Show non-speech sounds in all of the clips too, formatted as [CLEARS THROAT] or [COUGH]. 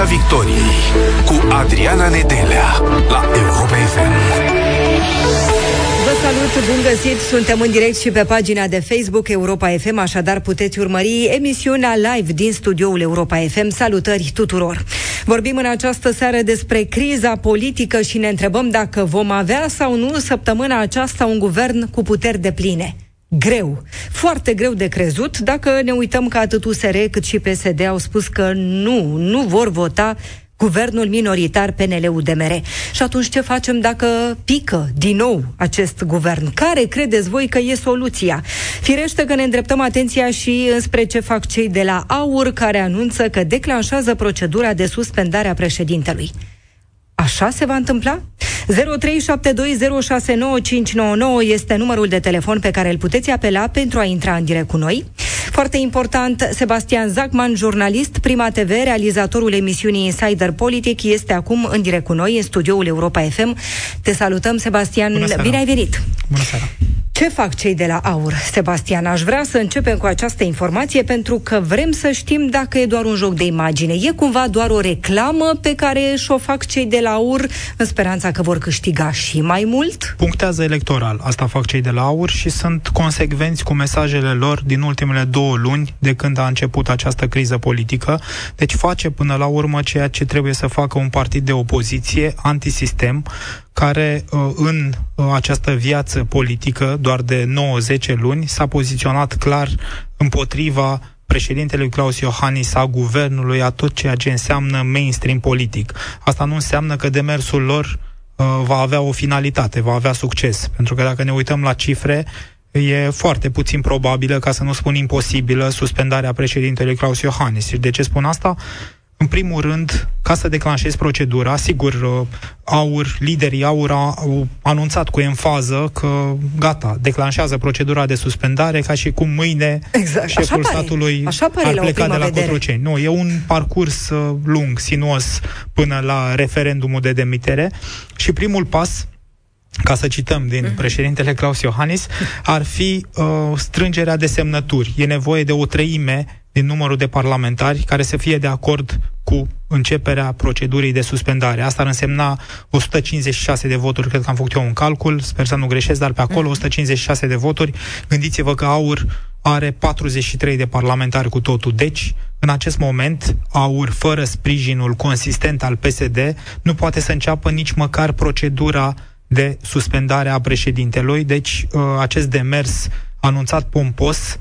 Piața Victoriei cu Adriana Nedelea la Europa FM. Vă salut, bun găsit! Suntem în direct și pe pagina de Facebook Europa FM, așadar puteți urmări emisiunea live din studioul Europa FM. Salutări tuturor! Vorbim în această seară despre criza politică și ne întrebăm dacă vom avea sau nu săptămâna aceasta un guvern cu puteri de pline greu, foarte greu de crezut, dacă ne uităm că atât USR cât și PSD au spus că nu, nu vor vota guvernul minoritar PNL-UDMR. Și atunci ce facem dacă pică din nou acest guvern? Care credeți voi că e soluția? Firește că ne îndreptăm atenția și înspre ce fac cei de la AUR care anunță că declanșează procedura de suspendare a președintelui. Așa se va întâmpla? 0372069599 este numărul de telefon pe care îl puteți apela pentru a intra în direct cu noi. Foarte important, Sebastian Zacman, jurnalist, Prima TV, realizatorul emisiunii Insider Politic, este acum în direct cu noi, în studioul Europa FM. Te salutăm, Sebastian. Bine ai venit! Bună seara! Ce fac cei de la AUR, Sebastian? Aș vrea să începem cu această informație pentru că vrem să știm dacă e doar un joc de imagine. E cumva doar o reclamă pe care și-o fac cei de la AUR în speranța că vor câștiga și mai mult? Punctează electoral. Asta fac cei de la AUR și sunt consecvenți cu mesajele lor din ultimele două luni de când a început această criză politică. Deci face până la urmă ceea ce trebuie să facă un partid de opoziție antisistem care uh, în uh, această viață politică, doar de 9-10 luni, s-a poziționat clar împotriva președintelui Claus Iohannis, a guvernului, a tot ceea ce înseamnă mainstream politic. Asta nu înseamnă că demersul lor uh, va avea o finalitate, va avea succes. Pentru că dacă ne uităm la cifre, e foarte puțin probabilă, ca să nu spun imposibilă, suspendarea președintelui Claus Iohannis. Și de ce spun asta? În primul rând, ca să declanșezi procedura, sigur, uh, AUR, liderii AUR au anunțat cu enfază că gata, declanșează procedura de suspendare ca și cum mâine exact. șeful Așa statului Așa pare ar pleca de la vedere. Cotroceni. Nu, e un parcurs uh, lung, sinuos, până la referendumul de demitere și primul pas ca să cităm din mm-hmm. președintele Claus Iohannis, ar fi uh, strângerea de semnături. E nevoie de o treime din numărul de parlamentari care să fie de acord cu începerea procedurii de suspendare. Asta ar însemna 156 de voturi, cred că am făcut eu un calcul, sper să nu greșesc, dar pe acolo 156 de voturi. Gândiți-vă că AUR are 43 de parlamentari cu totul. Deci, în acest moment, AUR, fără sprijinul consistent al PSD, nu poate să înceapă nici măcar procedura de suspendare a președintelui. Deci, uh, acest demers anunțat pompos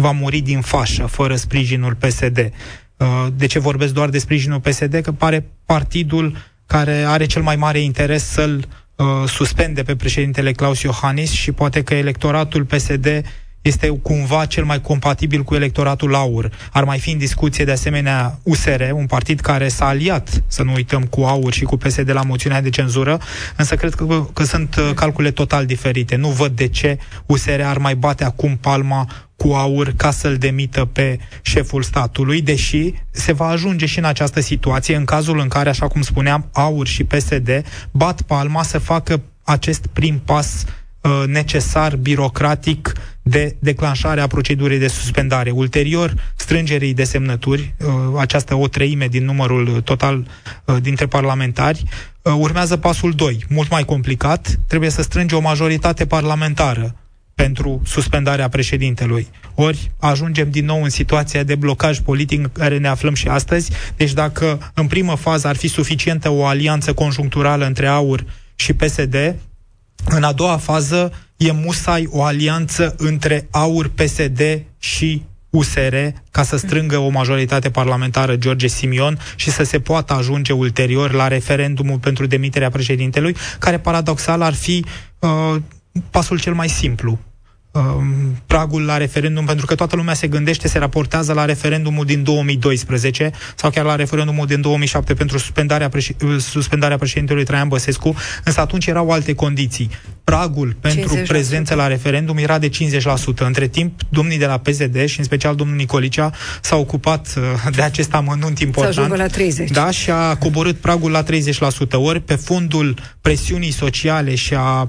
va muri din fașă, fără sprijinul PSD. Uh, de ce vorbesc doar de sprijinul PSD? Că pare partidul care are cel mai mare interes să-l uh, suspende pe președintele Claus Iohannis și poate că electoratul PSD este cumva cel mai compatibil cu electoratul AUR. Ar mai fi în discuție de asemenea USR, un partid care s-a aliat, să nu uităm, cu AUR și cu PSD la moțiunea de cenzură, însă cred că, că sunt uh, calcule total diferite. Nu văd de ce USR ar mai bate acum palma cu aur ca să-l demită pe șeful statului, deși se va ajunge și în această situație în cazul în care, așa cum spuneam, aur și PSD bat palma să facă acest prim pas uh, necesar, birocratic, de declanșare a procedurii de suspendare. Ulterior, strângerii de semnături, uh, această o treime din numărul total uh, dintre parlamentari, uh, urmează pasul 2, mult mai complicat, trebuie să strânge o majoritate parlamentară pentru suspendarea președintelui. Ori ajungem din nou în situația de blocaj politic în care ne aflăm și astăzi. Deci dacă în primă fază ar fi suficientă o alianță conjuncturală între AUR și PSD, în a doua fază e musai o alianță între AUR, PSD și USR ca să strângă o majoritate parlamentară George Simion și să se poată ajunge ulterior la referendumul pentru demiterea președintelui, care paradoxal ar fi uh, pasul cel mai simplu. Um, pragul la referendum, pentru că toată lumea se gândește, se raportează la referendumul din 2012 sau chiar la referendumul din 2007 pentru suspendarea, preș- suspendarea președintelui Traian Băsescu, însă atunci erau alte condiții. Pragul pentru 50%. prezență la referendum era de 50%. Între timp, domnii de la PSD și în special domnul Nicolicea s-au ocupat uh, de acest amănunt important. la 30. Da, și a coborât pragul la 30%. Ori pe fondul presiunii sociale și a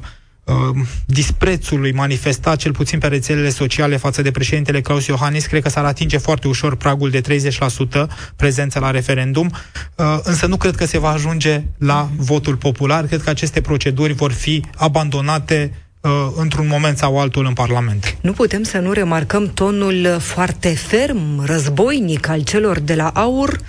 disprețului manifestat cel puțin pe rețelele sociale față de președintele Claus Iohannis, cred că s-ar atinge foarte ușor pragul de 30% prezență la referendum, uh, însă nu cred că se va ajunge la votul popular. Cred că aceste proceduri vor fi abandonate uh, într-un moment sau altul în Parlament. Nu putem să nu remarcăm tonul foarte ferm, războinic al celor de la AUR,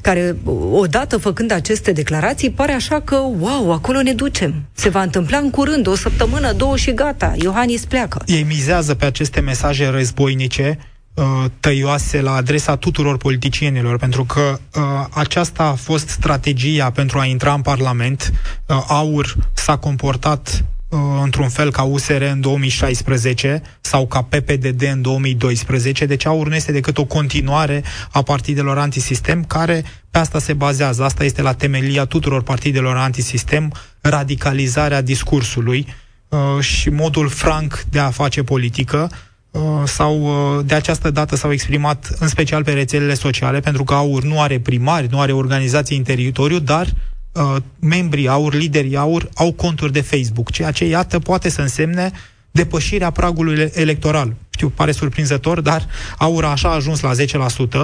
care, odată făcând aceste declarații, pare așa că, wow, acolo ne ducem. Se va întâmpla în curând, o săptămână, două și gata. Iohannis pleacă. Ei mizează pe aceste mesaje războinice, uh, tăioase la adresa tuturor politicienilor, pentru că uh, aceasta a fost strategia pentru a intra în Parlament. Uh, AUR s-a comportat Uh, într-un fel ca USR în 2016 sau ca PPDD în 2012, deci AUR nu este decât o continuare a partidelor antisistem care pe asta se bazează. Asta este la temelia tuturor partidelor antisistem, radicalizarea discursului uh, și modul franc de a face politică uh, sau uh, de această dată s-au exprimat în special pe rețelele sociale, pentru că AUR nu are primari, nu are organizații în teritoriu, dar uh, membrii AUR, liderii AUR, au conturi de Facebook, ceea ce, iată, poate să însemne depășirea pragului electoral. Știu, pare surprinzător, dar AUR așa a ajuns la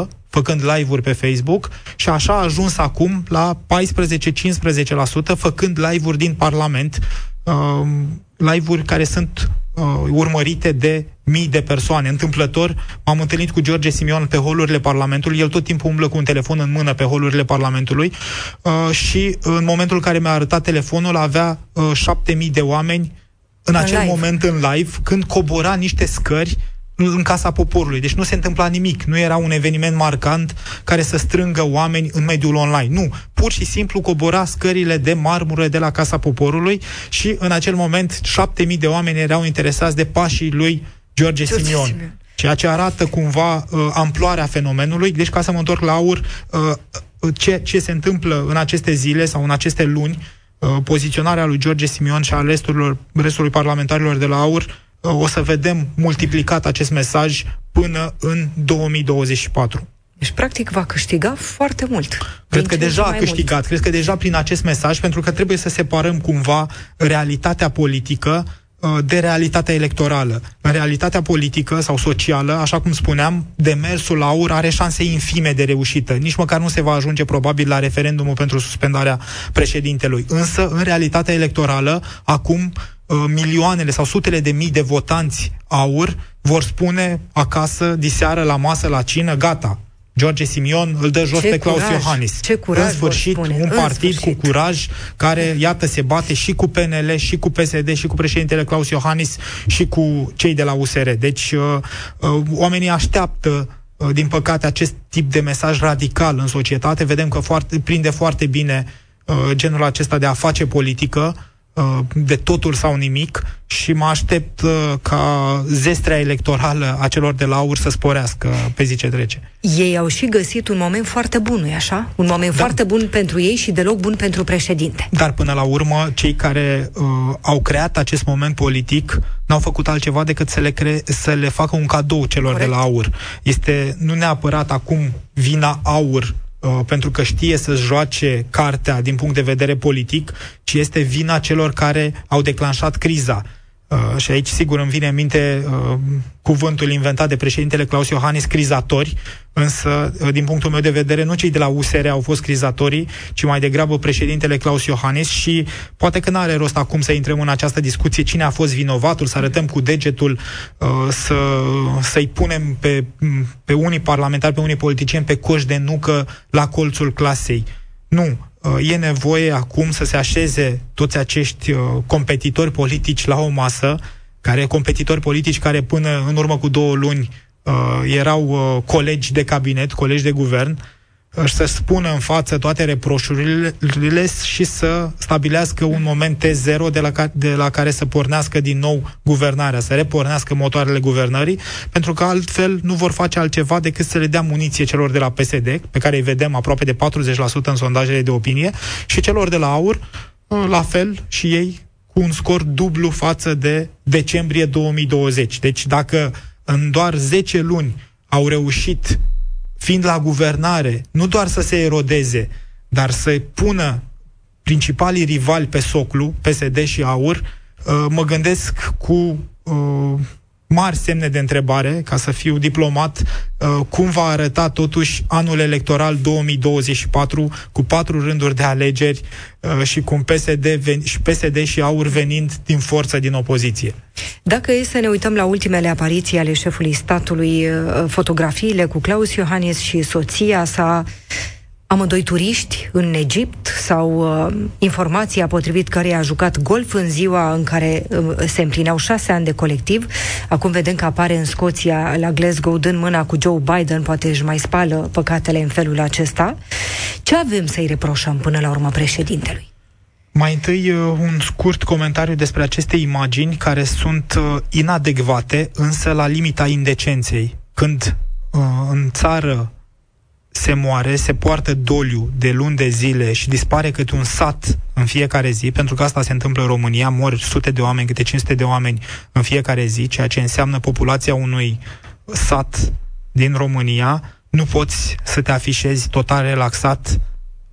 10%, făcând live-uri pe Facebook, și așa a ajuns acum la 14-15%, făcând live-uri din Parlament, uh, live-uri care sunt uh, urmărite de mii de persoane. Întâmplător, m-am întâlnit cu George Simion pe holurile Parlamentului, el tot timpul umblă cu un telefon în mână pe holurile Parlamentului uh, și în momentul în care mi-a arătat telefonul avea uh, șapte mii de oameni în acel live. moment în live, când cobora niște scări în Casa Poporului. Deci nu se întâmpla nimic. Nu era un eveniment marcant care să strângă oameni în mediul online. Nu. Pur și simplu cobora scările de marmură de la Casa Poporului și în acel moment șapte mii de oameni erau interesați de pașii lui George, George Simion. Simion. Ceea ce arată cumva uh, amploarea fenomenului. Deci, ca să mă întorc la aur, uh, uh, ce, ce se întâmplă în aceste zile sau în aceste luni, uh, poziționarea lui George Simion și a restul, restului parlamentarilor de la aur o să vedem multiplicat acest mesaj până în 2024. Deci, practic, va câștiga foarte mult. Cred că deja a câștigat. Mult. Cred că deja prin acest mesaj, pentru că trebuie să separăm cumva realitatea politică uh, de realitatea electorală. În realitatea politică sau socială, așa cum spuneam, demersul aur are șanse infime de reușită. Nici măcar nu se va ajunge probabil la referendumul pentru suspendarea președintelui. Însă, în realitatea electorală, acum Uh, milioanele sau sutele de mii de votanți aur vor spune acasă, diseară, la masă, la cină, gata, George Simion îl dă jos ce pe Claus curaj, Iohannis. Ce curaj în sfârșit, spune, un partid sfârșit. cu curaj care, iată, se bate și cu PNL, și cu PSD, și cu președintele Claus Iohannis, și cu cei de la USR. Deci, uh, uh, oamenii așteaptă uh, din păcate, acest tip de mesaj radical în societate. Vedem că foarte, prinde foarte bine uh, genul acesta de a face politică, Uh, de totul sau nimic și mă aștept uh, ca zestrea electorală a celor de la AUR să sporească pe zi ce trece. Ei au și găsit un moment foarte bun, nu așa? Un moment da. foarte bun pentru ei și deloc bun pentru președinte. Dar până la urmă, cei care uh, au creat acest moment politic n-au făcut altceva decât să le, cre- să le facă un cadou celor Corect. de la AUR. Este nu neapărat acum vina AUR Uh, pentru că știe să joace cartea din punct de vedere politic, ci este vina celor care au declanșat criza. Uh, și aici, sigur, îmi vine în minte uh, cuvântul inventat de președintele Claus Iohannis, crizatori, însă, uh, din punctul meu de vedere, nu cei de la USR au fost crizatorii, ci mai degrabă președintele Claus Iohannis și poate că nu are rost acum să intrăm în această discuție cine a fost vinovatul, să arătăm cu degetul, uh, să, să-i punem pe, pe unii parlamentari, pe unii politicieni pe coș de nucă la colțul clasei. Nu, Uh, e nevoie acum să se așeze toți acești uh, competitori politici la o masă, care competitori politici care până în urmă cu două luni uh, erau colegi de cabinet, colegi de guvern, să spună în față toate reproșurile și să stabilească un moment T0 de la, ca- de la care să pornească din nou guvernarea, să repornească motoarele guvernării, pentru că altfel nu vor face altceva decât să le dea muniție celor de la PSD, pe care îi vedem aproape de 40% în sondajele de opinie, și celor de la AUR, la fel și ei cu un scor dublu față de decembrie 2020. Deci dacă în doar 10 luni au reușit fiind la guvernare, nu doar să se erodeze, dar să pună principalii rivali pe soclu, PSD și AUR, uh, mă gândesc cu uh, mari semne de întrebare, ca să fiu diplomat, uh, cum va arăta totuși anul electoral 2024 cu patru rânduri de alegeri uh, și cu PSD, și PSD și AUR venind din forță din opoziție. Dacă e să ne uităm la ultimele apariții ale șefului statului, uh, fotografiile cu Claus Iohannis și soția sa, amândoi turiști în Egipt sau uh, informația potrivit care a jucat golf în ziua în care uh, se împlineau șase ani de colectiv. Acum vedem că apare în Scoția la Glasgow dând mâna cu Joe Biden, poate își mai spală păcatele în felul acesta. Ce avem să-i reproșăm până la urmă președintelui? Mai întâi uh, un scurt comentariu despre aceste imagini care sunt uh, inadecvate, însă la limita indecenței. Când uh, în țară se moare, se poartă doliu de luni de zile și dispare câte un sat în fiecare zi, pentru că asta se întâmplă în România, mor sute de oameni, câte 500 de oameni în fiecare zi, ceea ce înseamnă populația unui sat din România, nu poți să te afișezi total relaxat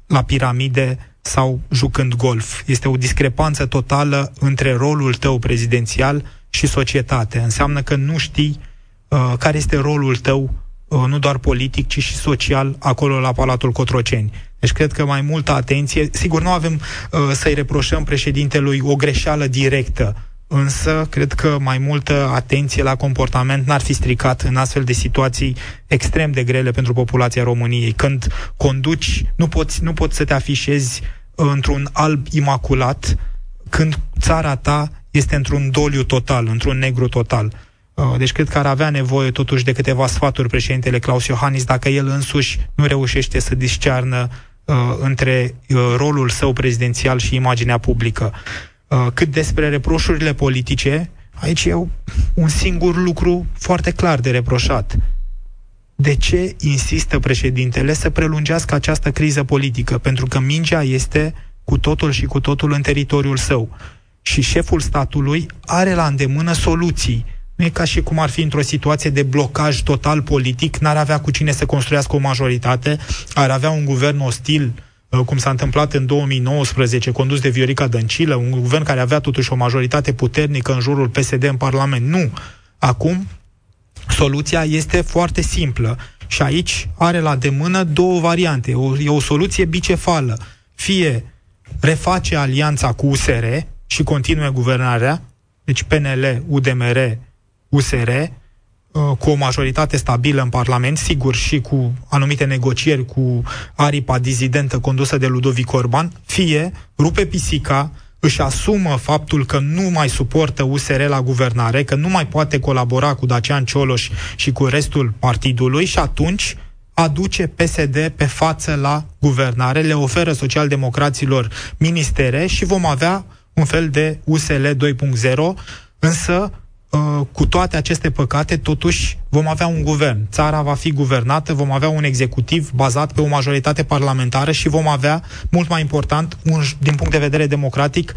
la piramide sau jucând golf. Este o discrepanță totală între rolul tău prezidențial și societate. Înseamnă că nu știi uh, care este rolul tău Uh, nu doar politic, ci și social, acolo la Palatul Cotroceni. Deci cred că mai multă atenție. Sigur, nu avem uh, să-i reproșăm președintelui o greșeală directă, însă cred că mai multă atenție la comportament n-ar fi stricat în astfel de situații extrem de grele pentru populația României. Când conduci, nu poți, nu poți să te afișezi într-un alb imaculat când țara ta este într-un doliu total, într-un negru total. Uh, deci cred că ar avea nevoie totuși de câteva sfaturi președintele Claus Iohannis dacă el însuși nu reușește să discearnă uh, între uh, rolul său prezidențial și imaginea publică. Uh, cât despre reproșurile politice, aici e un singur lucru foarte clar de reproșat. De ce insistă președintele să prelungească această criză politică? Pentru că mingea este cu totul și cu totul în teritoriul său. Și șeful statului are la îndemână soluții nu e ca și cum ar fi într-o situație de blocaj total politic, n-ar avea cu cine să construiască o majoritate, ar avea un guvern ostil, uh, cum s-a întâmplat în 2019, condus de Viorica Dăncilă, un guvern care avea totuși o majoritate puternică în jurul PSD în Parlament. Nu. Acum, soluția este foarte simplă și aici are la demână două variante. O, e o soluție bicefală. Fie reface alianța cu USR și continue guvernarea, deci PNL, UDMR USR, uh, cu o majoritate stabilă în Parlament, sigur și cu anumite negocieri cu aripa dizidentă condusă de Ludovic Orban, fie rupe pisica, își asumă faptul că nu mai suportă USR la guvernare, că nu mai poate colabora cu Dacian Cioloș și cu restul partidului și atunci aduce PSD pe față la guvernare, le oferă socialdemocraților ministere și vom avea un fel de USL 2.0, însă Uh, cu toate aceste păcate, totuși vom avea un guvern. Țara va fi guvernată, vom avea un executiv bazat pe o majoritate parlamentară și vom avea, mult mai important, un, din punct de vedere democratic,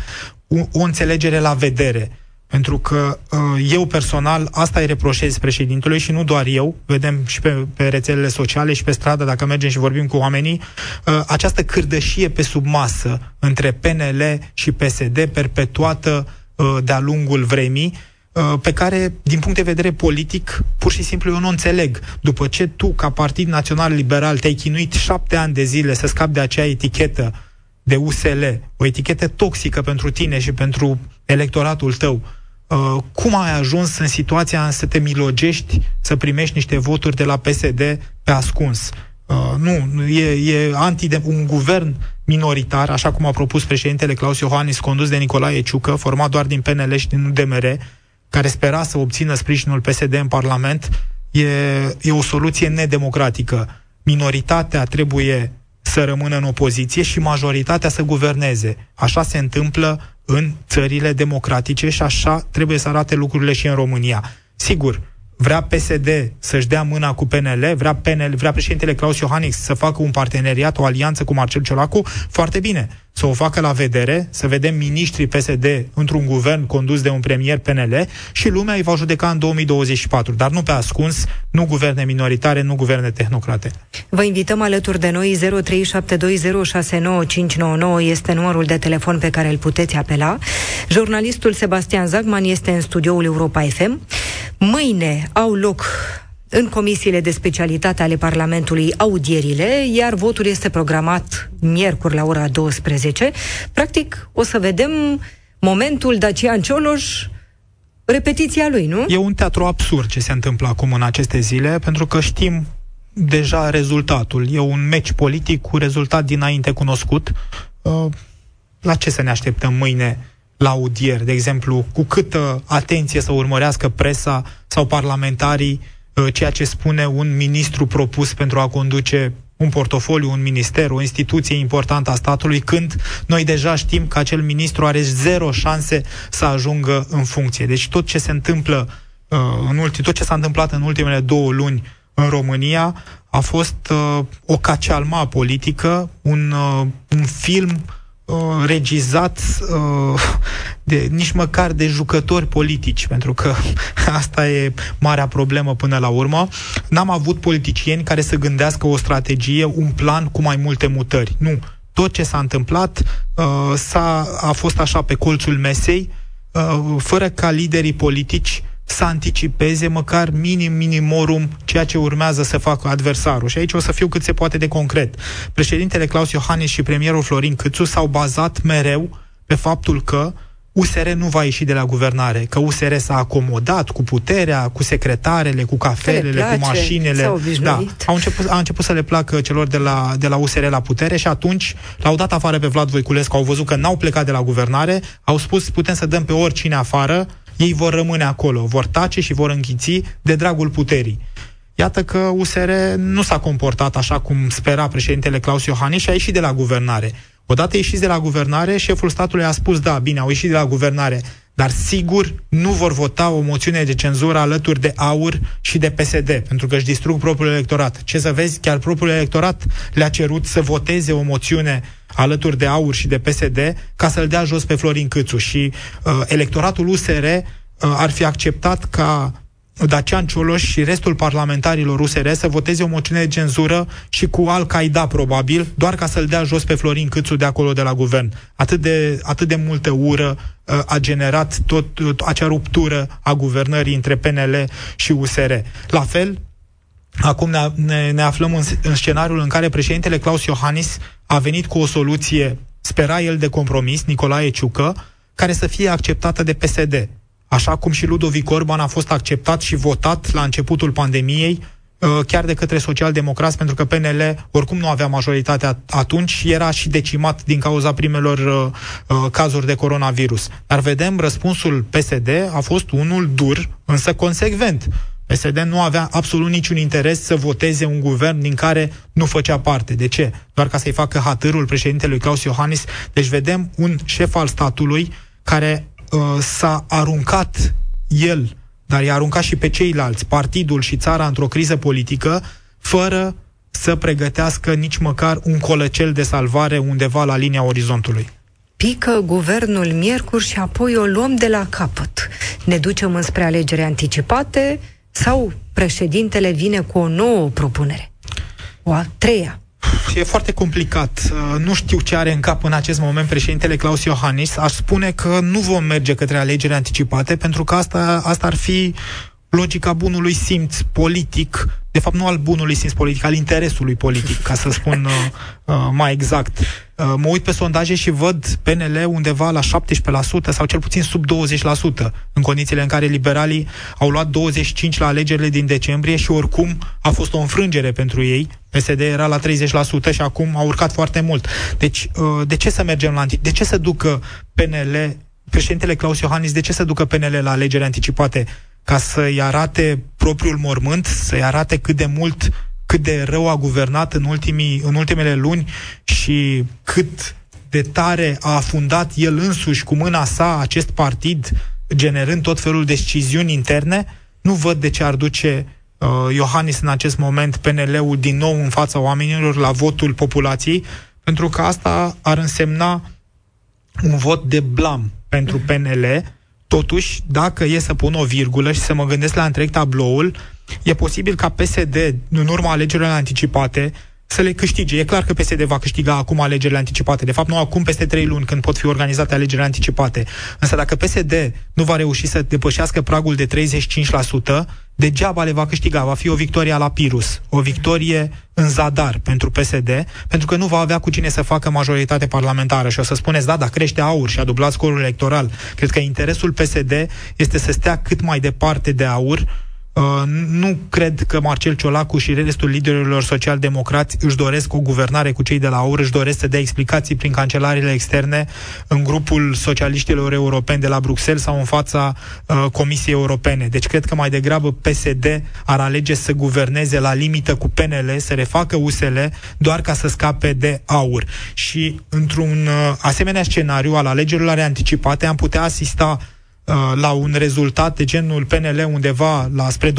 o, o înțelegere la vedere. Pentru că uh, eu personal asta îi reproșez președintelui și nu doar eu, vedem și pe, pe rețelele sociale și pe stradă, dacă mergem și vorbim cu oamenii, uh, această cârdășie pe sub masă între PNL și PSD perpetuată uh, de-a lungul vremii, Uh, pe care, din punct de vedere politic, pur și simplu eu nu înțeleg. După ce tu, ca Partid Național Liberal, te-ai chinuit șapte ani de zile să scapi de acea etichetă de USL, o etichetă toxică pentru tine și pentru electoratul tău, uh, cum ai ajuns în situația să te milogești, să primești niște voturi de la PSD pe ascuns? Uh, nu, e, e anti de, un guvern minoritar, așa cum a propus președintele Claus Iohannis, condus de Nicolae Ciucă, format doar din PNL și din UDMR, care spera să obțină sprijinul PSD în Parlament, e, e o soluție nedemocratică. Minoritatea trebuie să rămână în opoziție și majoritatea să guverneze. Așa se întâmplă în țările democratice și așa trebuie să arate lucrurile și în România. Sigur, vrea PSD să-și dea mâna cu PNL, vrea, PNL, vrea președintele Claus Iohannis să facă un parteneriat, o alianță cu Marcel Ciolacu, foarte bine. Să o facă la vedere, să vedem miniștrii PSD într-un guvern condus de un premier PNL și lumea îi va judeca în 2024, dar nu pe ascuns, nu guverne minoritare, nu guverne tehnocrate. Vă invităm alături de noi 0372069599 este numărul de telefon pe care îl puteți apela. Jurnalistul Sebastian Zagman este în studioul Europa FM. Mâine au loc în comisiile de specialitate ale Parlamentului audierile, iar votul este programat miercuri la ora 12. Practic, o să vedem momentul Dacian Cioloș repetiția lui, nu? E un teatru absurd ce se întâmplă acum în aceste zile, pentru că știm deja rezultatul. E un meci politic cu rezultat dinainte cunoscut. Uh, la ce să ne așteptăm mâine la audier, de exemplu, cu câtă atenție să urmărească presa sau parlamentarii Uh, ceea ce spune un ministru propus pentru a conduce un portofoliu, un minister, o instituție importantă a statului, când noi deja știm că acel ministru are zero șanse să ajungă în funcție. Deci tot ce se întâmplă uh, în ulti, tot ce s-a întâmplat în ultimele două luni în România a fost uh, o cacealma politică, un, uh, un film uh, regizat uh, de, nici măcar de jucători politici, pentru că [LAUGHS] asta e marea problemă până la urmă. N-am avut politicieni care să gândească o strategie, un plan cu mai multe mutări. Nu. Tot ce s-a întâmplat uh, s-a, a fost așa pe colțul mesei, uh, fără ca liderii politici să anticipeze măcar minim minimorum ceea ce urmează să facă adversarul. Și aici o să fiu cât se poate de concret. Președintele Claus Iohannis și premierul Florin Câțu s-au bazat mereu pe faptul că USR nu va ieși de la guvernare, că USR s-a acomodat cu puterea, cu secretarele, cu cafelele, place, cu mașinile. Da, au început, a început să le placă celor de la, de la USR la putere și atunci l-au dat afară pe Vlad Voiculescu, au văzut că n-au plecat de la guvernare, au spus putem să dăm pe oricine afară, ei vor rămâne acolo, vor tace și vor închiți de dragul puterii. Iată că USR nu s-a comportat așa cum spera președintele Claus Iohannis și a ieșit de la guvernare. Odată ieșiți de la guvernare, șeful statului a spus, da, bine, au ieșit de la guvernare, dar sigur nu vor vota o moțiune de cenzură alături de AUR și de PSD, pentru că își distrug propriul electorat. Ce să vezi, chiar propriul electorat le-a cerut să voteze o moțiune alături de AUR și de PSD ca să-l dea jos pe Florin Câțu și uh, electoratul USR uh, ar fi acceptat ca Dacian Cioloș și restul parlamentarilor USR să voteze o moțiune de cenzură și cu Al-Qaeda, probabil, doar ca să-l dea jos pe Florin Câțu de acolo de la guvern. Atât de, atât de multă ură uh, a generat tot, tot acea ruptură a guvernării între PNL și USR. La fel, acum ne, ne, ne aflăm în, în scenariul în care președintele Claus Iohannis a venit cu o soluție, spera el de compromis, Nicolae Ciucă, care să fie acceptată de PSD așa cum și Ludovic Orban a fost acceptat și votat la începutul pandemiei, uh, chiar de către socialdemocrați, pentru că PNL oricum nu avea majoritatea atunci și era și decimat din cauza primelor uh, uh, cazuri de coronavirus. Dar vedem, răspunsul PSD a fost unul dur, însă consecvent. PSD nu avea absolut niciun interes să voteze un guvern din care nu făcea parte. De ce? Doar ca să-i facă hatărul președintelui Claus Iohannis. Deci vedem un șef al statului care uh, s-a aruncat el, dar i-a aruncat și pe ceilalți, partidul și țara într-o criză politică, fără să pregătească nici măcar un colăcel de salvare undeva la linia orizontului. Pică guvernul miercuri și apoi o luăm de la capăt. Ne ducem înspre alegeri anticipate sau președintele vine cu o nouă propunere? O a treia e foarte complicat. Uh, nu știu ce are în cap în acest moment președintele Claus Iohannis. Aș spune că nu vom merge către alegeri anticipate, pentru că asta, asta ar fi logica bunului simț politic, de fapt nu al bunului simț politic, al interesului politic, ca să spun [LAUGHS] uh, uh, mai exact. Uh, mă uit pe sondaje și văd PNL undeva la 17% sau cel puțin sub 20%, în condițiile în care liberalii au luat 25% la alegerile din decembrie și oricum a fost o înfrângere pentru ei. PSD era la 30% și acum a urcat foarte mult. Deci, uh, de ce să mergem la anti... De ce să ducă PNL, președintele Claus Iohannis, de ce să ducă PNL la alegeri anticipate? Ca să-i arate propriul mormânt, să-i arate cât de mult, cât de rău a guvernat în, ultimii, în ultimele luni și cât de tare a afundat el însuși cu mâna sa acest partid, generând tot felul de deciziuni interne, nu văd de ce ar duce uh, Iohannis în acest moment PNL-ul din nou în fața oamenilor la votul populației, pentru că asta ar însemna un vot de blam pentru PNL, totuși, dacă e să pun o virgulă și să mă gândesc la întreg tabloul, e posibil ca PSD, în urma alegerilor anticipate, să le câștige. E clar că PSD va câștiga acum alegerile anticipate. De fapt, nu acum peste trei luni, când pot fi organizate alegerile anticipate. Însă dacă PSD nu va reuși să depășească pragul de 35%, degeaba le va câștiga. Va fi o victorie la Pirus, o victorie în zadar pentru PSD, pentru că nu va avea cu cine să facă majoritate parlamentară. Și o să spuneți, da, dar crește aur și a dublat scorul electoral. Cred că interesul PSD este să stea cât mai departe de aur, Uh, nu cred că Marcel Ciolacu și restul liderilor social-democrați își doresc o guvernare cu cei de la UR, își doresc să dea explicații prin cancelariile externe în grupul socialiștilor europeni de la Bruxelles sau în fața uh, Comisiei Europene. Deci cred că mai degrabă PSD ar alege să guverneze la limită cu PNL, să refacă USL, doar ca să scape de aur. Și într-un uh, asemenea scenariu al alegerilor anticipate am putea asista Uh, la un rezultat de genul PNL undeva la spre 20%,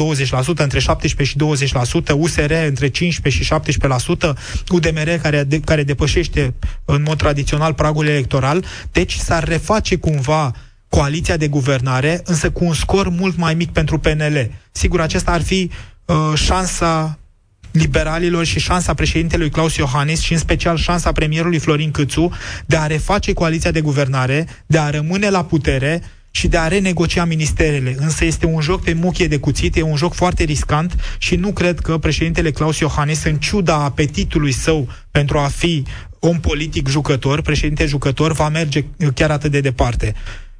între 17 și 20%, USR între 15 și 17%, UDMR care, de, care depășește în mod tradițional pragul electoral, deci s-ar reface cumva coaliția de guvernare, însă cu un scor mult mai mic pentru PNL. Sigur, acesta ar fi uh, șansa liberalilor și șansa președintelui Claus Iohannis și în special șansa premierului Florin Câțu de a reface coaliția de guvernare, de a rămâne la putere și de a renegocia ministerele. Însă este un joc pe muchie de cuțit, e un joc foarte riscant și nu cred că președintele Claus Iohannis, în ciuda apetitului său pentru a fi om politic jucător, președinte jucător, va merge chiar atât de departe.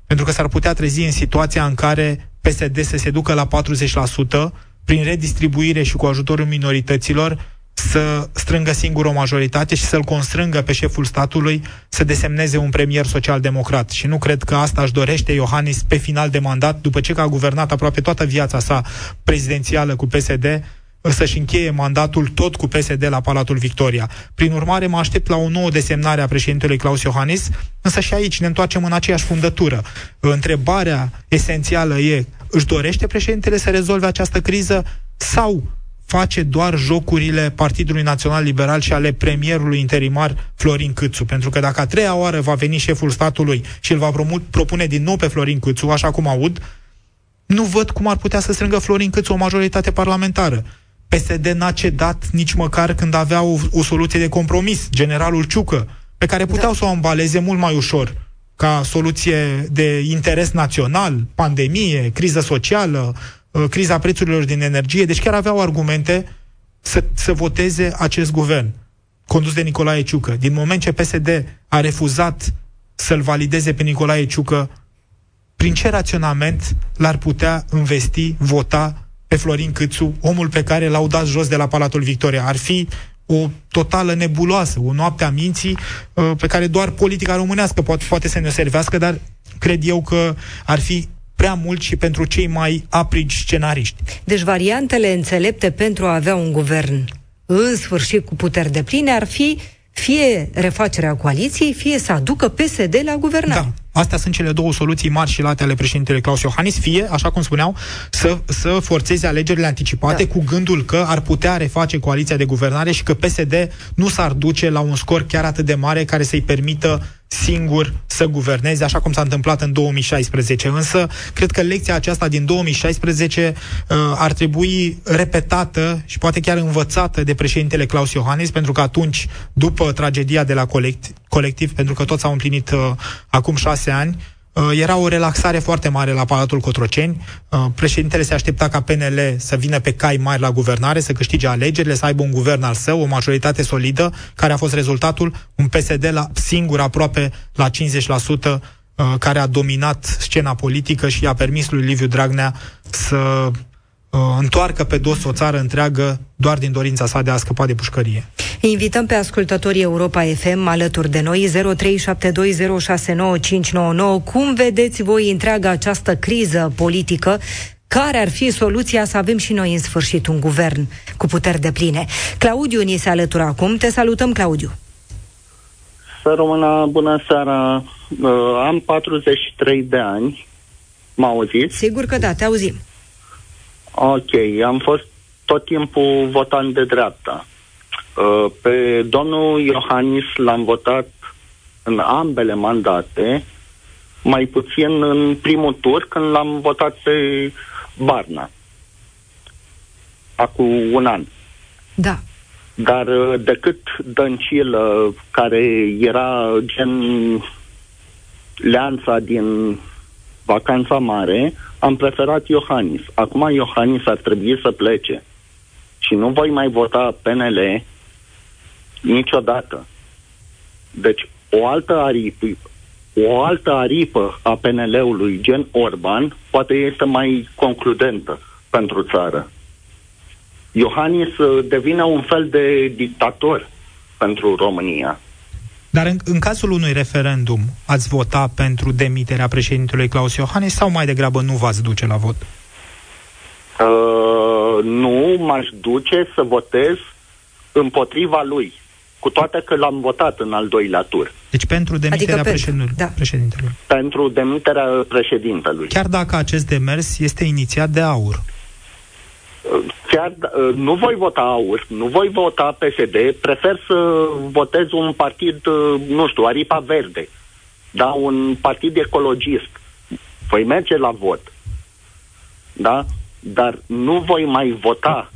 Pentru că s-ar putea trezi în situația în care PSD să se ducă la 40% prin redistribuire și cu ajutorul minorităților, să strângă singur o majoritate și să-l constrângă pe șeful statului să desemneze un premier social-democrat. Și nu cred că asta își dorește Iohannis pe final de mandat, după ce că a guvernat aproape toată viața sa prezidențială cu PSD, să-și încheie mandatul tot cu PSD la Palatul Victoria. Prin urmare, mă aștept la o nouă desemnare a președintelui Claus Iohannis, însă și aici ne întoarcem în aceeași fundătură. Întrebarea esențială e, își dorește președintele să rezolve această criză sau face doar jocurile Partidului Național Liberal și ale premierului interimar Florin Câțu. Pentru că dacă a treia oară va veni șeful statului și îl va propune din nou pe Florin Câțu, așa cum aud, nu văd cum ar putea să strângă Florin Câțu o majoritate parlamentară. PSD n-a cedat nici măcar când avea o, o soluție de compromis, generalul Ciucă, pe care puteau da. să o ambaleze mult mai ușor ca soluție de interes național, pandemie, criză socială, Uh, criza prețurilor din energie, deci chiar aveau argumente să, să voteze acest guvern condus de Nicolae Ciucă. Din moment ce PSD a refuzat să-l valideze pe Nicolae Ciucă, prin ce raționament l-ar putea investi, vota pe Florin Câțu, omul pe care l-au dat jos de la Palatul Victoria? Ar fi o totală nebuloasă, o noapte a minții uh, pe care doar politica românească poate, poate să ne servească, dar cred eu că ar fi prea mult și pentru cei mai aprigi scenariști. Deci variantele înțelepte pentru a avea un guvern în sfârșit cu puteri de pline ar fi fie refacerea coaliției, fie să aducă PSD la guvernare. Da. Astea sunt cele două soluții mari și late ale președintelui Claus Iohannis, fie, așa cum spuneau, să, să forțeze alegerile anticipate da. cu gândul că ar putea reface coaliția de guvernare și că PSD nu s-ar duce la un scor chiar atât de mare care să-i permită singur să guverneze, așa cum s-a întâmplat în 2016. Însă, cred că lecția aceasta din 2016 uh, ar trebui repetată și poate chiar învățată de președintele Claus Iohannis, pentru că atunci, după tragedia de la colect- colectiv, pentru că toți au împlinit uh, acum șase ani, Uh, era o relaxare foarte mare la Palatul Cotroceni. Uh, președintele se aștepta ca PNL să vină pe cai mari la guvernare, să câștige alegerile, să aibă un guvern al său, o majoritate solidă, care a fost rezultatul, un PSD la singur aproape la 50%, uh, care a dominat scena politică și a permis lui Liviu Dragnea să uh, întoarcă pe dos o țară întreagă doar din dorința sa de a scăpa de pușcărie. Invităm pe ascultătorii Europa FM alături de noi 0372069599. Cum vedeți voi întreaga această criză politică care ar fi soluția să avem și noi în sfârșit un guvern cu puteri de pline? Claudiu ni se alătură acum. Te salutăm, Claudiu. Să rămână bună seara. Uh, am 43 de ani. M-au auzit? Sigur că da, te auzim. Ok, am fost tot timpul votant de dreapta. Uh, pe domnul Iohannis l-am votat în ambele mandate, mai puțin în primul tur, când l-am votat pe Barna. Acum un an. Da. Dar uh, decât Dăncilă, care era gen leanța din vacanța mare, am preferat Iohannis. Acum Iohannis ar trebui să plece. Și nu voi mai vota PNL niciodată. Deci, o altă aripă, o altă aripă a PNL-ului, gen Orban, poate este mai concludentă pentru țară. Iohannis uh, devine un fel de dictator pentru România. Dar în, în cazul unui referendum, ați vota pentru demiterea președintelui Claus Iohannis sau mai degrabă nu v-ați duce la vot? Uh, nu m-aș duce să votez împotriva lui, cu toate că l-am votat în al doilea tur. Deci pentru demiterea adică președintelui, da. președintelui. Pentru demiterea președintelui. Chiar dacă acest demers este inițiat de aur chiar uh, nu voi vota AUR, nu voi vota PSD, prefer să votez un partid, uh, nu știu, Aripa Verde, da, un partid ecologist. Voi merge la vot, da, dar nu voi mai vota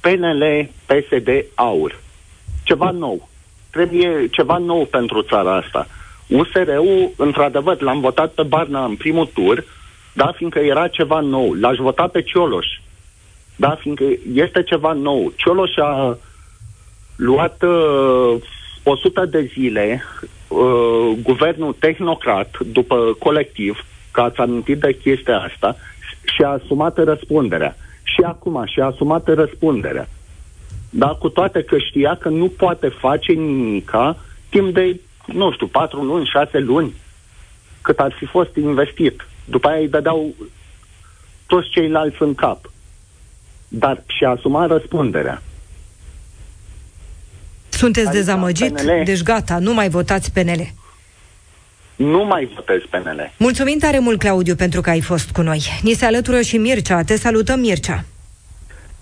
PNL, PSD, AUR. Ceva nou. Trebuie ceva nou pentru țara asta. USR-ul, într-adevăr, l-am votat pe Barna în primul tur, da, fiindcă era ceva nou. L-aș vota pe Cioloș, da? Fiindcă este ceva nou. Cioloș a luat uh, 100 de zile uh, guvernul tehnocrat după colectiv, că ați amintit de chestia asta, și a asumat răspunderea. Și acum și-a asumat răspunderea. Dar cu toate că știa că nu poate face nimica timp de, nu știu, patru luni, șase luni, cât ar fi fost investit. După aia îi dădeau toți ceilalți în cap dar și-a asumat răspunderea. Sunteți adică dezamăgit? PNL, deci gata, nu mai votați PNL. Nu mai votez PNL. Mulțumim tare mult, Claudiu, pentru că ai fost cu noi. Ni se alătură și Mircea. Te salutăm, Mircea.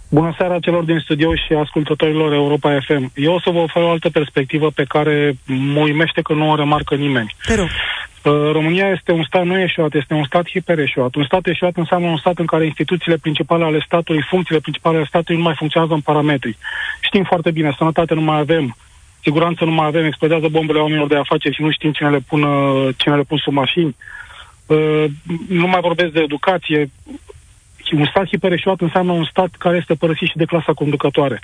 Bună seara celor din studio și ascultătorilor Europa FM. Eu o să vă ofer o altă perspectivă pe care mă uimește că nu o remarcă nimeni. Te rog. Uh, România este un stat nu eșuat, este un stat hipereșuat. Un stat eșuat înseamnă un stat în care instituțiile principale ale statului, funcțiile principale ale statului nu mai funcționează în parametri. Știm foarte bine, sănătate nu mai avem, siguranță nu mai avem, explodează bombele oamenilor de afaceri și nu știm cine le pun, cine le pun sub mașini. Uh, nu mai vorbesc de educație. Un stat hipereșuat înseamnă un stat care este părăsit și de clasa conducătoare.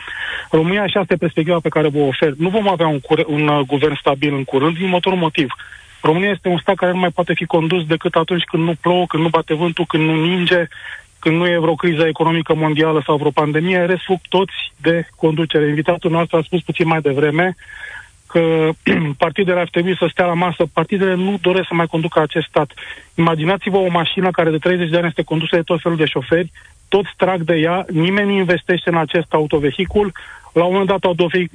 România, și asta e perspectiva pe care vă ofer. Nu vom avea un, cur- un uh, guvern stabil în curând, din următorul motiv. România este un stat care nu mai poate fi condus decât atunci când nu plouă, când nu bate vântul, când nu ninge, când nu e vreo criză economică mondială sau vreo pandemie, rest fug toți de conducere. Invitatul nostru a spus puțin mai devreme că [CLEARS THROAT] partidele ar trebui să stea la masă. Partidele nu doresc să mai conducă acest stat. Imaginați-vă o mașină care de 30 de ani este condusă de tot felul de șoferi, toți trag de ea, nimeni nu investește în acest autovehicul, la un moment dat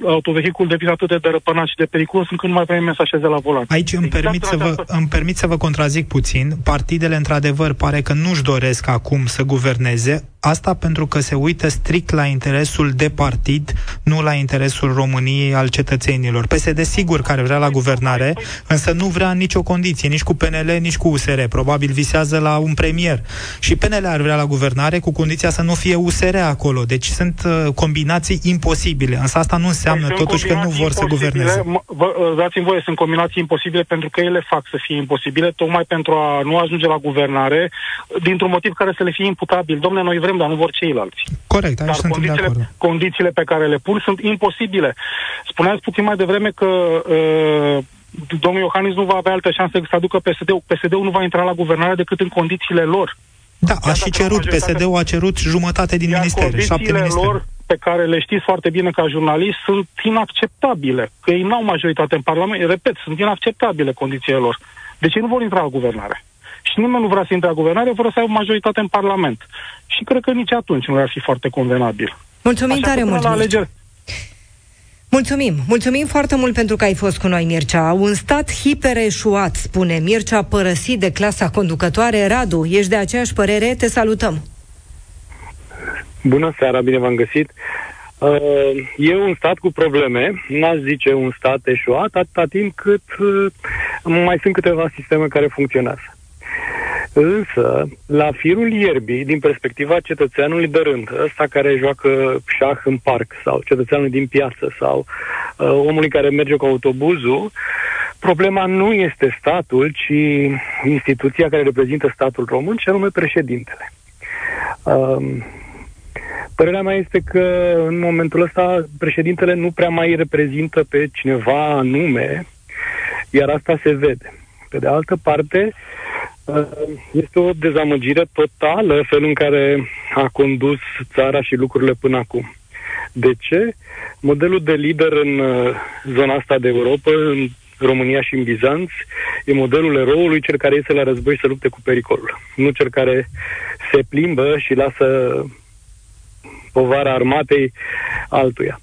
autovehicul devine atât de dărăpânat și de periculos încât nu mai vrem să așeze la volan. Aici îmi, exact permit să vă, îmi permit să vă contrazic puțin. Partidele, într-adevăr, pare că nu-și doresc acum să guverneze. Asta pentru că se uită strict la interesul de partid, nu la interesul României al cetățenilor. PSD sigur care vrea la guvernare, însă nu vrea nicio condiție, nici cu PNL, nici cu USR. Probabil visează la un premier. Și PNL ar vrea la guvernare cu condiția să nu fie USR acolo. Deci sunt uh, combinații imposibile. Însă asta nu înseamnă păi totuși că nu vor să guverneze. Vă, dați-mi voie, sunt combinații imposibile pentru că ele fac să fie imposibile, tocmai pentru a nu ajunge la guvernare, dintr-un motiv care să le fie imputabil. Domne, noi vrem, dar nu vor ceilalți. Corect, aici dar sunt condițiile, de acord. condițiile pe care le pun sunt imposibile. Spuneați puțin mai devreme că uh, domnul Iohannis nu va avea altă șansă să aducă PSD-ul. PSD-ul nu va intra la guvernare decât în condițiile lor. Da, a și cerut, PSD-ul a cerut jumătate din ministere, șapte ministere. lor pe care le știți foarte bine ca jurnalist sunt inacceptabile. Că ei n-au majoritate în Parlament. Repet, sunt inacceptabile condițiile lor. Deci ei nu vor intra la guvernare. Și nimeni nu vrea să intre la guvernare fără să aibă majoritate în Parlament. Și cred că nici atunci nu ar fi foarte convenabil. Mulțumim Așa tare mult, la alegeri. Mulțumim. Mulțumim foarte mult pentru că ai fost cu noi, Mircea. Un stat hipereșuat, spune Mircea, părăsit de clasa conducătoare. Radu, ești de aceeași părere? Te salutăm. Bună seara, bine v-am găsit. Uh, e un stat cu probleme, n-aș zice un stat eșuat, atâta timp cât uh, mai sunt câteva sisteme care funcționează. Însă, la firul ierbii, din perspectiva cetățeanului de rând, ăsta care joacă șah în parc, sau cetățeanul din piață, sau uh, omului care merge cu autobuzul, problema nu este statul, ci instituția care reprezintă statul român, și anume președintele. Uh, Părerea mea este că în momentul ăsta președintele nu prea mai reprezintă pe cineva anume, iar asta se vede. Pe de altă parte, uh, este o dezamăgire totală felul în care a condus țara și lucrurile până acum. De ce? Modelul de lider în uh, zona asta de Europa, în România și în Bizanț, e modelul eroului, cel care iese la război să lupte cu pericolul. Nu cel care se plimbă și lasă povara armatei altuia.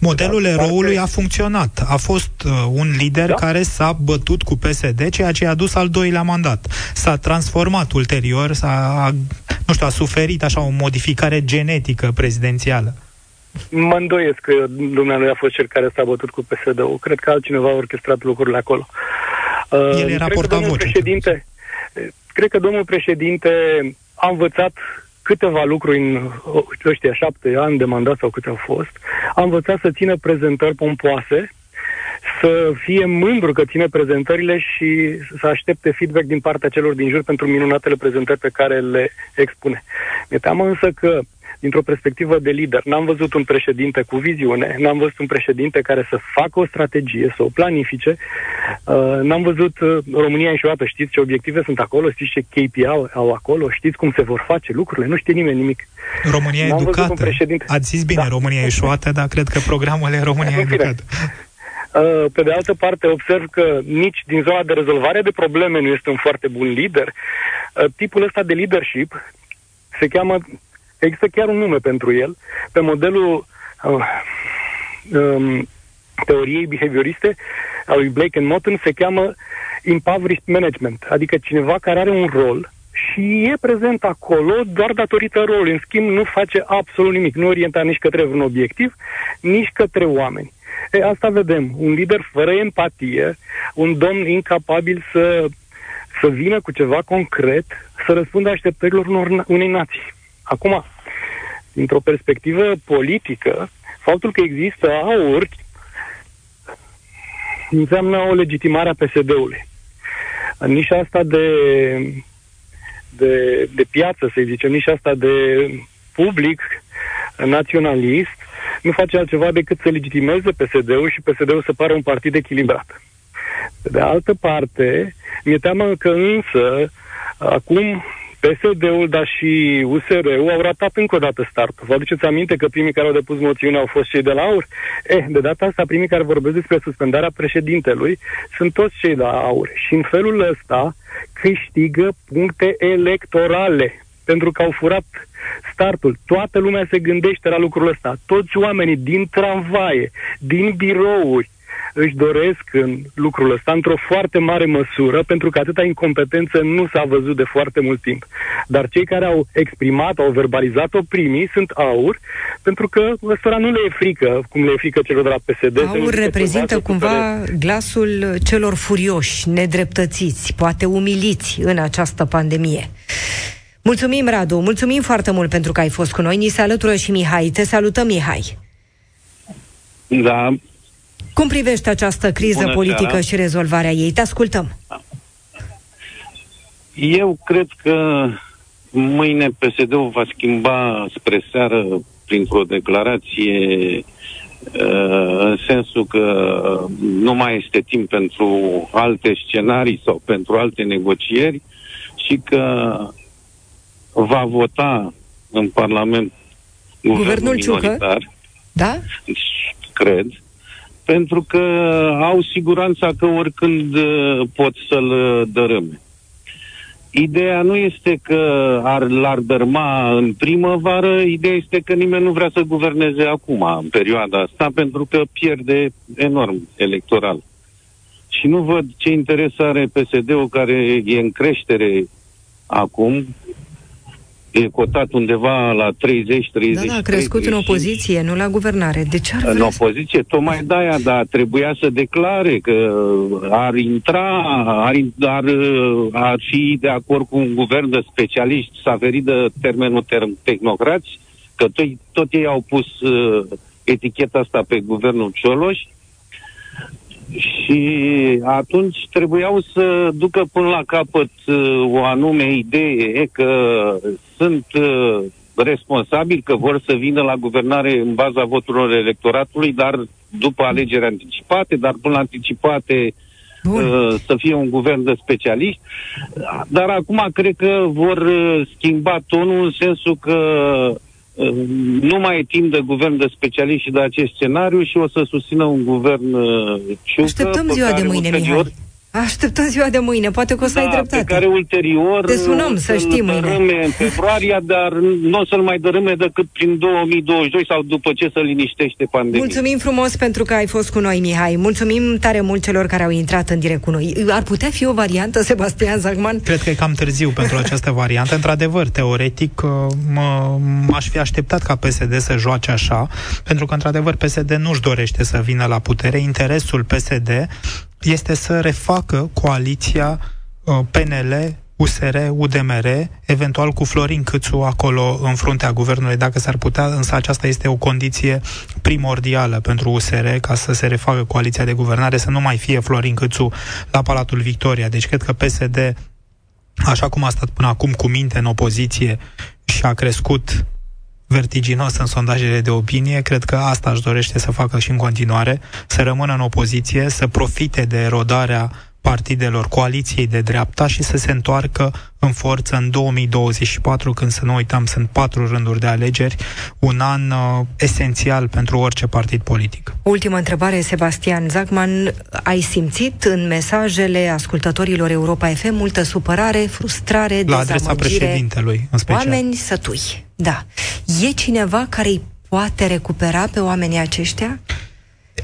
Modelul da, eroului a funcționat. A fost uh, un lider da. care s-a bătut cu PSD, ceea ce a dus al doilea mandat. S-a transformat ulterior, s-a, a, nu știu, a suferit așa o modificare genetică prezidențială. Mă îndoiesc că dumnealui a fost cel care s-a bătut cu PSD-ul. Cred că altcineva a orchestrat lucrurile acolo. Uh, El era porta voce. Președinte, cred că domnul președinte a învățat câteva lucruri în ăștia șapte ani de mandat sau câte au fost. Am învățat să țină prezentări pompoase, să fie mândru că ține prezentările și să aștepte feedback din partea celor din jur pentru minunatele prezentări pe care le expune. Mi-e teamă însă că dintr-o perspectivă de lider. N-am văzut un președinte cu viziune, n-am văzut un președinte care să facă o strategie, să o planifice, uh, n-am văzut uh, România înșuată, știți ce obiective sunt acolo, știți ce KPI au, au acolo, știți cum se vor face lucrurile, nu știe nimeni nimic. România n-am educată. Președinte... Ați zis bine, da. România eșuată, dar cred că programul e România educată. Uh, pe de altă parte, observ că nici din zona de rezolvare de probleme nu este un foarte bun lider. Uh, tipul ăsta de leadership se cheamă Există chiar un nume pentru el, pe modelul uh, um, teoriei behavioriste a lui Blake and Motten se cheamă impoverished management, adică cineva care are un rol și e prezent acolo doar datorită rolului. În schimb, nu face absolut nimic. Nu orienta nici către un obiectiv, nici către oameni. E, asta vedem. Un lider fără empatie, un domn incapabil să, să vină cu ceva concret, să răspundă așteptărilor unor, unei nații. Acum, dintr-o perspectivă politică, faptul că există aur înseamnă o legitimare a PSD-ului. În nișa asta de, de, de piață, să zicem, nișa asta de public naționalist, nu face altceva decât să legitimeze PSD-ul și PSD-ul să pară un partid echilibrat. De altă parte, mi-e teamă că însă acum PSD-ul, dar și USR-ul au ratat încă o dată startul. Vă aduceți aminte că primii care au depus moțiune au fost cei de la AUR? Eh, de data asta, primii care vorbesc despre suspendarea președintelui sunt toți cei de la AUR. Și în felul ăsta câștigă puncte electorale pentru că au furat startul. Toată lumea se gândește la lucrul ăsta. Toți oamenii din tramvaie, din birouri, își doresc în lucrul ăsta într-o foarte mare măsură, pentru că atâta incompetență nu s-a văzut de foarte mult timp. Dar cei care au exprimat, au verbalizat-o primii sunt aur, pentru că ăstora nu le e frică, cum le e frică celor de la PSD. Aur reprezintă cumva glasul celor furioși, nedreptățiți, poate umiliți în această pandemie. Mulțumim, Radu, mulțumim foarte mult pentru că ai fost cu noi. Ni se alătură și Mihai. Te salutăm, Mihai. Da, cum privești această criză Bună politică seara. și rezolvarea ei? Te ascultăm. Eu cred că mâine PSD-ul va schimba spre seară printr-o declarație uh, în sensul că nu mai este timp pentru alte scenarii sau pentru alte negocieri și că va vota în Parlament guvernul, guvernul minoritar. Ciucă? Da? Cred pentru că au siguranța că oricând uh, pot să-l uh, dărâme. Ideea nu este că ar, l-ar dărma în primăvară, ideea este că nimeni nu vrea să guverneze acum, în perioada asta, pentru că pierde enorm electoral. Și nu văd ce interes are PSD-ul care e în creștere acum. E cotat undeva la 30 30 Da, da, a crescut 35. în opoziție, nu la guvernare. De ce ar În opoziție, tocmai de aia, dar trebuia să declare că ar intra, ar, ar, ar fi de acord cu un guvern de specialiști, s-a ferit de termenul term, tehnocrați, că tot, tot ei au pus uh, eticheta asta pe guvernul Cioloș și atunci trebuiau să ducă până la capăt uh, o anume idee că sunt uh, responsabili, că vor să vină la guvernare în baza voturilor electoratului, dar după alegeri anticipate, dar până anticipate uh, să fie un guvern de specialiști. Dar acum cred că vor uh, schimba tonul în sensul că nu mai e timp de guvern de specialiști și de acest scenariu și o să susțină un guvern uh, ciucă. Așteptăm ziua de mâine, ulterior, Mihai. Așteptăm ziua de mâine, poate că o să da, ai dreptate. pe care ulterior Te sunăm, să știi mâine. în [LAUGHS] februarie, dar nu o să-l mai dărâme decât prin 2022 sau după ce să liniștește pandemia. Mulțumim frumos pentru că ai fost cu noi, Mihai. Mulțumim tare mult celor care au intrat în direct cu noi. Ar putea fi o variantă, [LAUGHS] Sebastian Zagman? Cred că e cam târziu pentru această variantă. Într-adevăr, teoretic, uh, mă, aș fi așteptat ca PSD să joace așa, pentru că, într-adevăr, PSD nu-și dorește să vină la putere. Interesul PSD este să refacă coaliția uh, PNL, USR, UDMR, eventual cu Florin Câțu acolo în fruntea guvernului, dacă s-ar putea, însă aceasta este o condiție primordială pentru USR ca să se refacă coaliția de guvernare, să nu mai fie Florin Câțu la Palatul Victoria. Deci cred că PSD, așa cum a stat până acum cu minte în opoziție și a crescut vertiginos în sondajele de opinie. Cred că asta își dorește să facă și în continuare, să rămână în opoziție, să profite de erodarea partidelor coaliției de dreapta și să se întoarcă în forță în 2024, când să nu uităm, sunt patru rânduri de alegeri, un an uh, esențial pentru orice partid politic. Ultima întrebare, Sebastian Zacman. Ai simțit în mesajele ascultătorilor Europa FM multă supărare, frustrare, La adresa președintelui, în special. Oameni sătui, da. E cineva care îi poate recupera pe oamenii aceștia?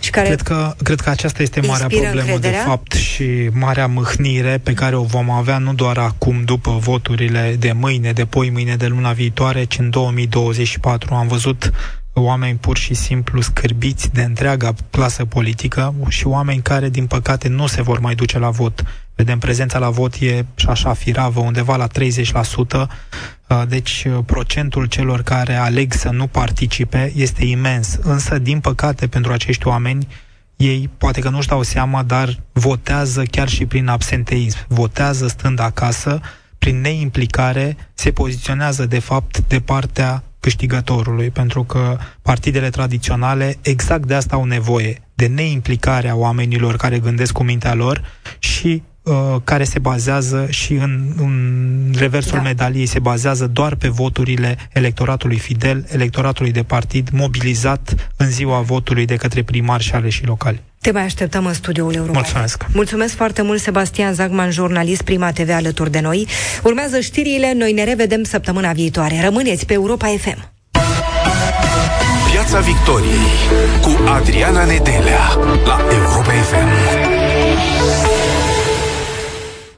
Și care cred, că, cred că aceasta este marea problemă, încrederea? de fapt, și marea mâhnire pe care o vom avea nu doar acum, după voturile de mâine, de poi mâine, de luna viitoare, ci în 2024. Am văzut oameni pur și simplu scârbiți de întreaga clasă politică și oameni care, din păcate, nu se vor mai duce la vot. Vedem prezența la vot e și așa firavă, undeva la 30%, deci procentul celor care aleg să nu participe este imens. Însă, din păcate, pentru acești oameni, ei poate că nu-și dau seama, dar votează chiar și prin absenteism. Votează stând acasă, prin neimplicare, se poziționează de fapt de partea câștigătorului, pentru că partidele tradiționale exact de asta au nevoie, de neimplicarea oamenilor care gândesc cu mintea lor și uh, care se bazează și în, în reversul da. medaliei se bazează doar pe voturile electoratului fidel, electoratului de partid mobilizat în ziua votului de către primari și aleși locali. Te mai așteptăm în studioul Europa. Mulțumesc. Mulțumesc foarte mult, Sebastian Zagman, jurnalist Prima TV alături de noi. Urmează știrile, noi ne revedem săptămâna viitoare. Rămâneți pe Europa FM. Piața Victoriei cu Adriana Nedelea la Europa FM.